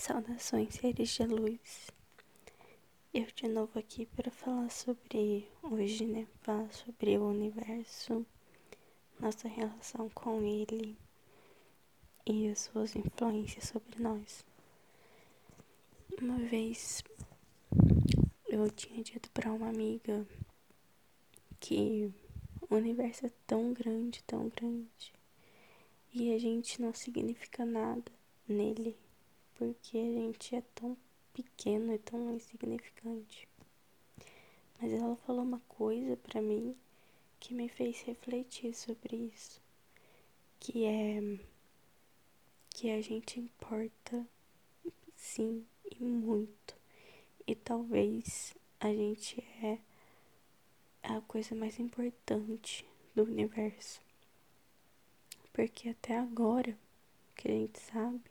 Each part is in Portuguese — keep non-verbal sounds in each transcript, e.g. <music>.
Saudações, seres de luz. Eu de novo aqui para falar sobre hoje, né? Falar sobre o universo, nossa relação com ele e as suas influências sobre nós. Uma vez eu tinha dito para uma amiga que o universo é tão grande, tão grande, e a gente não significa nada nele porque a gente é tão pequeno e tão insignificante. Mas ela falou uma coisa para mim que me fez refletir sobre isso, que é que a gente importa sim e muito. E talvez a gente é a coisa mais importante do universo. Porque até agora, que a gente sabe,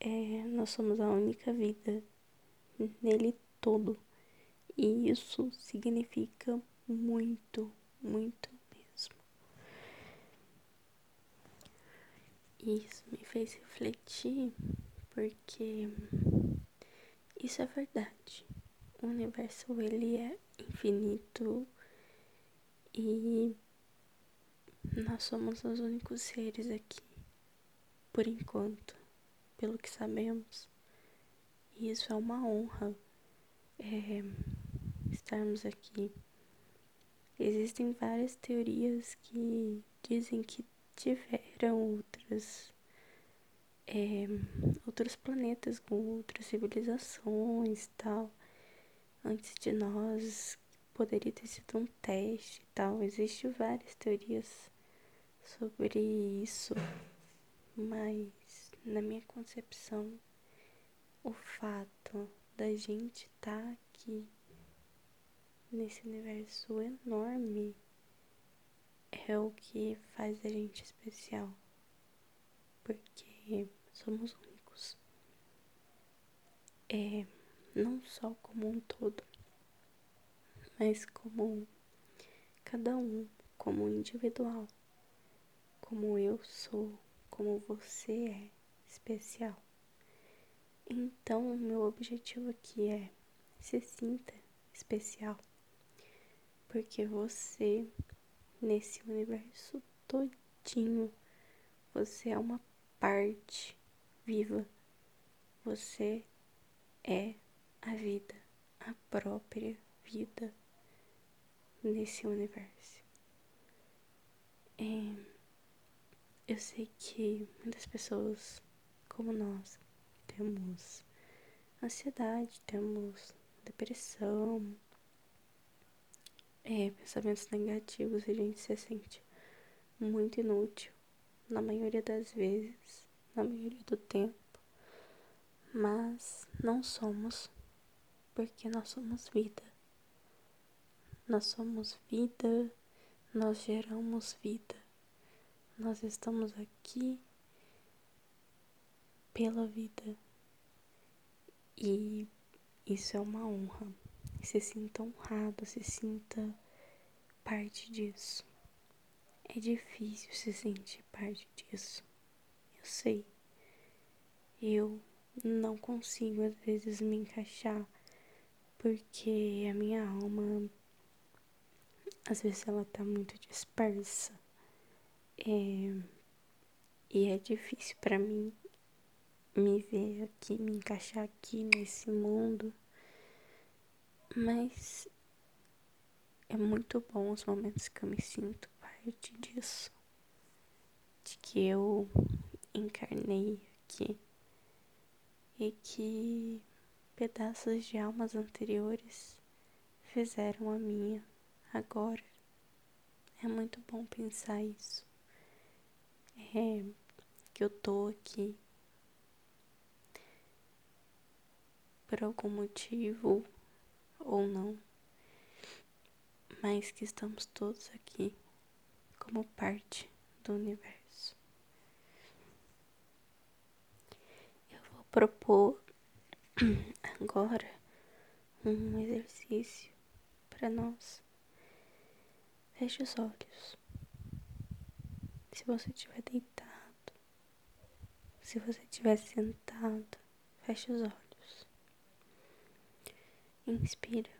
é, nós somos a única vida nele todo. E isso significa muito, muito mesmo. Isso me fez refletir porque isso é verdade. O universo ele é infinito e nós somos os únicos seres aqui por enquanto pelo que sabemos. E isso é uma honra é, estarmos aqui. Existem várias teorias que dizem que tiveram outras é, outros planetas com outras civilizações tal antes de nós poderia ter sido um teste e tal existem várias teorias sobre isso mas na minha concepção, o fato da gente estar tá aqui nesse universo enorme é o que faz a gente especial. Porque somos únicos. É, não só como um todo, mas como cada um, como individual. Como eu sou, como você é especial. Então, o meu objetivo aqui é se sinta especial, porque você nesse universo todinho, você é uma parte viva. Você é a vida, a própria vida nesse universo. É, eu sei que muitas pessoas como nós temos ansiedade, temos depressão, é, pensamentos negativos, a gente se sente muito inútil na maioria das vezes, na maioria do tempo. Mas não somos, porque nós somos vida. Nós somos vida, nós geramos vida. Nós estamos aqui pela vida. E isso é uma honra. Se sinta honrado, se sinta parte disso. É difícil se sentir parte disso. Eu sei. Eu não consigo às vezes me encaixar porque a minha alma às vezes ela tá muito dispersa. É, e é difícil para mim me ver aqui, me encaixar aqui nesse mundo. Mas é muito bom os momentos que eu me sinto parte disso. De que eu encarnei aqui e que pedaços de almas anteriores fizeram a minha agora. É muito bom pensar isso. É que eu tô aqui por algum motivo ou não, mas que estamos todos aqui como parte do universo. Eu vou propor <clears throat> agora um exercício para nós. Feche os olhos. Se você estiver deitado, se você estiver sentado, Feche os olhos. Inspira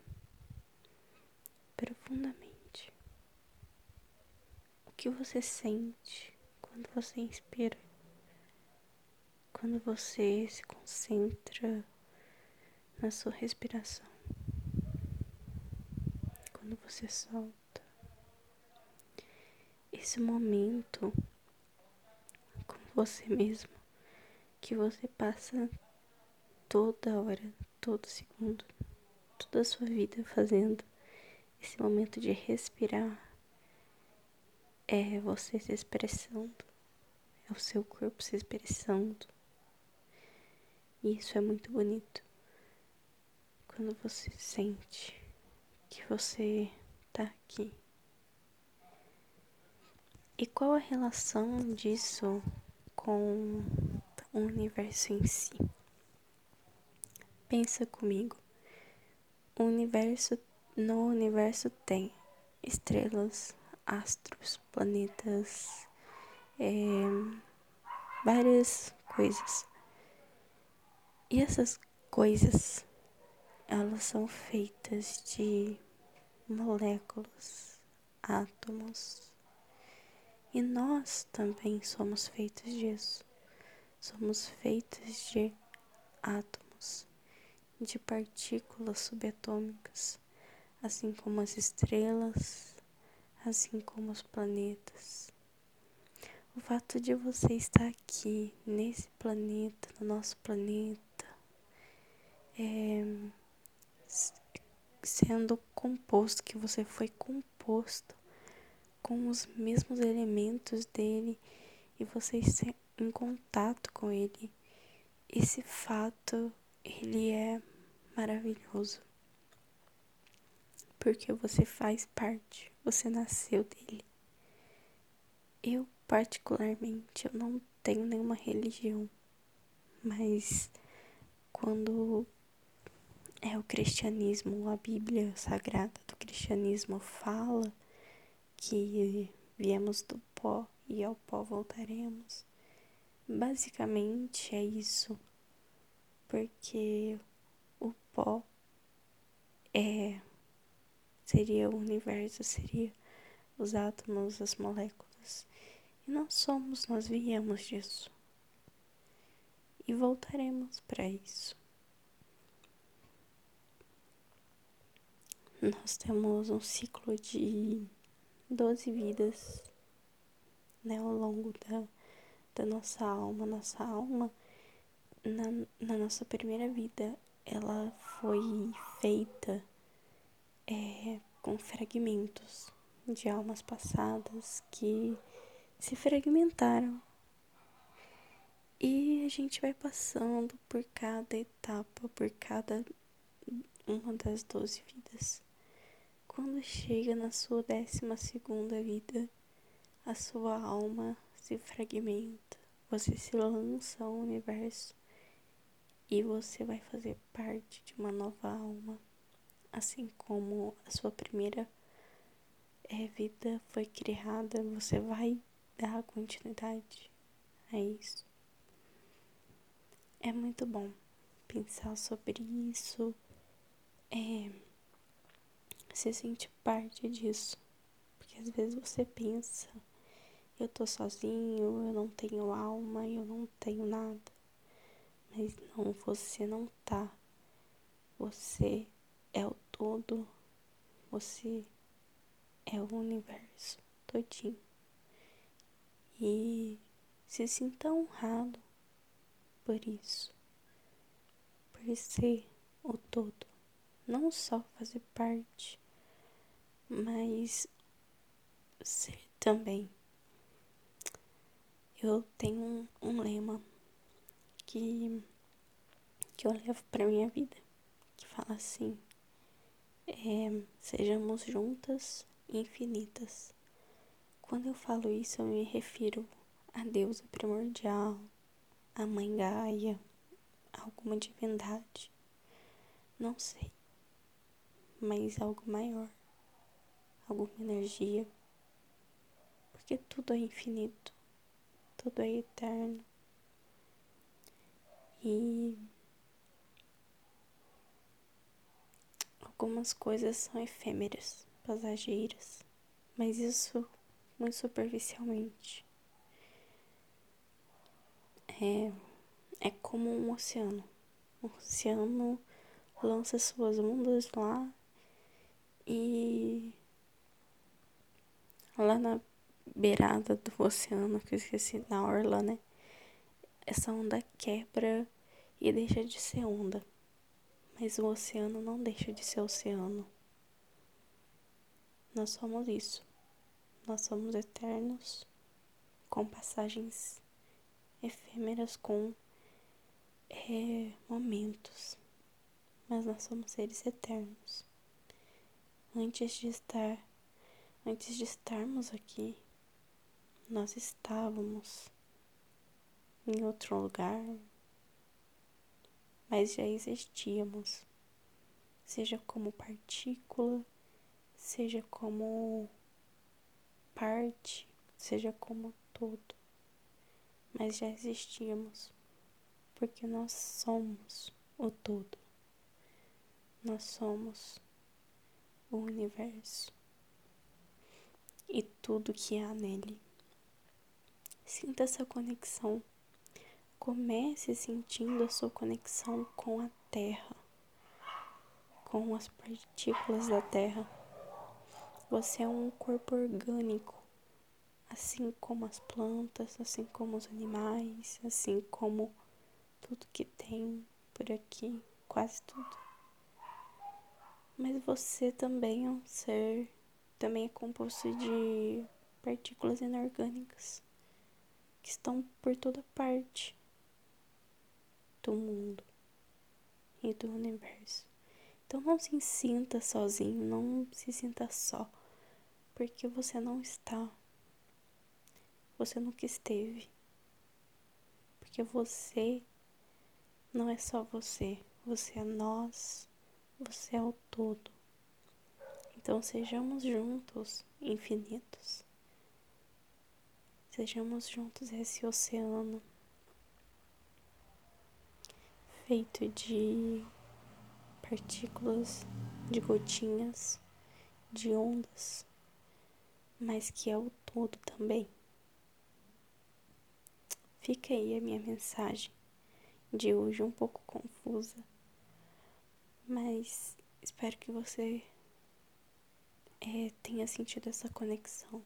profundamente. O que você sente quando você inspira? Quando você se concentra na sua respiração. Quando você solta. Esse momento com você mesmo que você passa toda hora, todo segundo, toda a sua vida fazendo esse momento de respirar é você se expressando, é o seu corpo se expressando. E isso é muito bonito. Quando você sente que você tá aqui. E qual a relação disso com o universo em si? Pensa comigo. O universo, no universo tem estrelas, astros, planetas, é, várias coisas. E essas coisas, elas são feitas de moléculas, átomos. E nós também somos feitos disso. Somos feitos de átomos de partículas subatômicas, assim como as estrelas, assim como os planetas. O fato de você estar aqui, nesse planeta, no nosso planeta, é, sendo composto, que você foi composto com os mesmos elementos dele e você está em contato com ele. Esse fato ele é maravilhoso. Porque você faz parte, você nasceu dele. Eu, particularmente, eu não tenho nenhuma religião, mas quando é o cristianismo, a Bíblia sagrada do cristianismo fala que viemos do pó e ao pó voltaremos. Basicamente é isso porque o pó é seria o universo, seria os átomos, as moléculas. E nós somos, nós viemos disso. E voltaremos para isso. Nós temos um ciclo de 12 vidas né, ao longo da, da nossa alma. Nossa alma na, na nossa primeira vida, ela foi feita é, com fragmentos de almas passadas que se fragmentaram. E a gente vai passando por cada etapa, por cada uma das doze vidas. Quando chega na sua décima segunda vida, a sua alma se fragmenta, você se lança ao universo e você vai fazer parte de uma nova alma, assim como a sua primeira é, vida foi criada, você vai dar continuidade a isso. É muito bom pensar sobre isso, é, se sentir parte disso, porque às vezes você pensa, eu tô sozinho, eu não tenho alma, eu não tenho nada. Mas não, você não tá. Você é o todo. Você é o universo todinho. E se sinta honrado por isso. Por ser o todo. Não só fazer parte, mas ser também. Eu tenho um, um lema que, que eu levo para minha vida, que fala assim: é, sejamos juntas infinitas. Quando eu falo isso, eu me refiro a deusa primordial, a mãe Gaia, a alguma divindade. Não sei, mas algo maior, alguma energia, porque tudo é infinito, tudo é eterno. E algumas coisas são efêmeras, passageiras, mas isso muito superficialmente. É, é como um oceano. O oceano lança suas ondas lá e lá na beirada do oceano, que eu esqueci, na orla, né? Essa onda quebra e deixa de ser onda. Mas o oceano não deixa de ser oceano. Nós somos isso. Nós somos eternos, com passagens efêmeras, com é, momentos. Mas nós somos seres eternos. Antes de estar, antes de estarmos aqui, nós estávamos em outro lugar, mas já existíamos, seja como partícula, seja como parte, seja como todo, mas já existíamos, porque nós somos o todo, nós somos o universo e tudo que há nele. Sinta essa conexão. Comece sentindo a sua conexão com a Terra, com as partículas da Terra. Você é um corpo orgânico, assim como as plantas, assim como os animais, assim como tudo que tem por aqui, quase tudo. Mas você também é um ser, também é composto de partículas inorgânicas que estão por toda parte do mundo e do universo. Então não se sinta sozinho, não se sinta só, porque você não está. Você nunca esteve. Porque você não é só você, você é nós, você é o todo. Então sejamos juntos, infinitos. Sejamos juntos esse oceano feito de partículas, de gotinhas, de ondas, mas que é o todo também. Fica aí a minha mensagem de hoje um pouco confusa mas espero que você é, tenha sentido essa conexão.